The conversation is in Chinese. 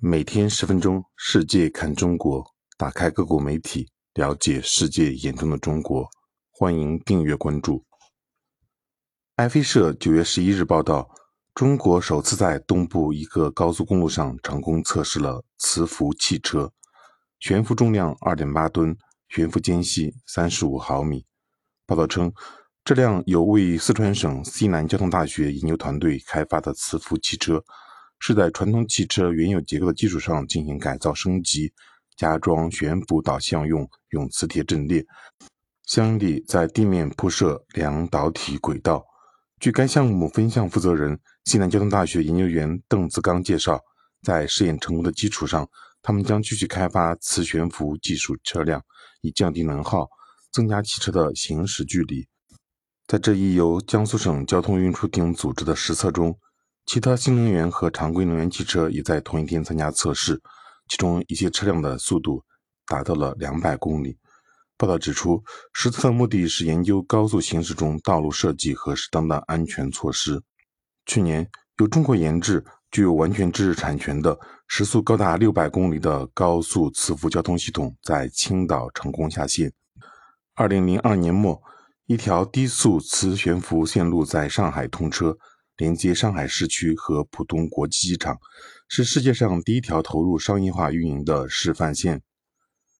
每天十分钟，世界看中国，打开各国媒体，了解世界眼中的中国。欢迎订阅关注。爱飞社九月十一日报道，中国首次在东部一个高速公路上成功测试了磁浮汽车，悬浮重量二点八吨，悬浮间隙三十五毫米。报道称，这辆由位于四川省西南交通大学研究团队开发的磁浮汽车。是在传统汽车原有结构的基础上进行改造升级，加装悬浮导向用用磁铁阵列，相应地在地面铺设两导体轨道。据该项目分项负责人、西南交通大学研究员邓自刚介绍，在试验成功的基础上，他们将继续开发磁悬浮技术车辆，以降低能耗，增加汽车的行驶距离。在这一由江苏省交通运输厅组织的实测中。其他新能源和常规能源汽车也在同一天参加测试，其中一些车辆的速度达到了两百公里。报道指出，实测目的是研究高速行驶中道路设计和适当的安全措施。去年，由中国研制、具有完全知识产权的时速高达六百公里的高速磁浮交通系统在青岛成功下线。二零零二年末，一条低速磁悬浮线路在上海通车。连接上海市区和浦东国际机场，是世界上第一条投入商业化运营的示范线。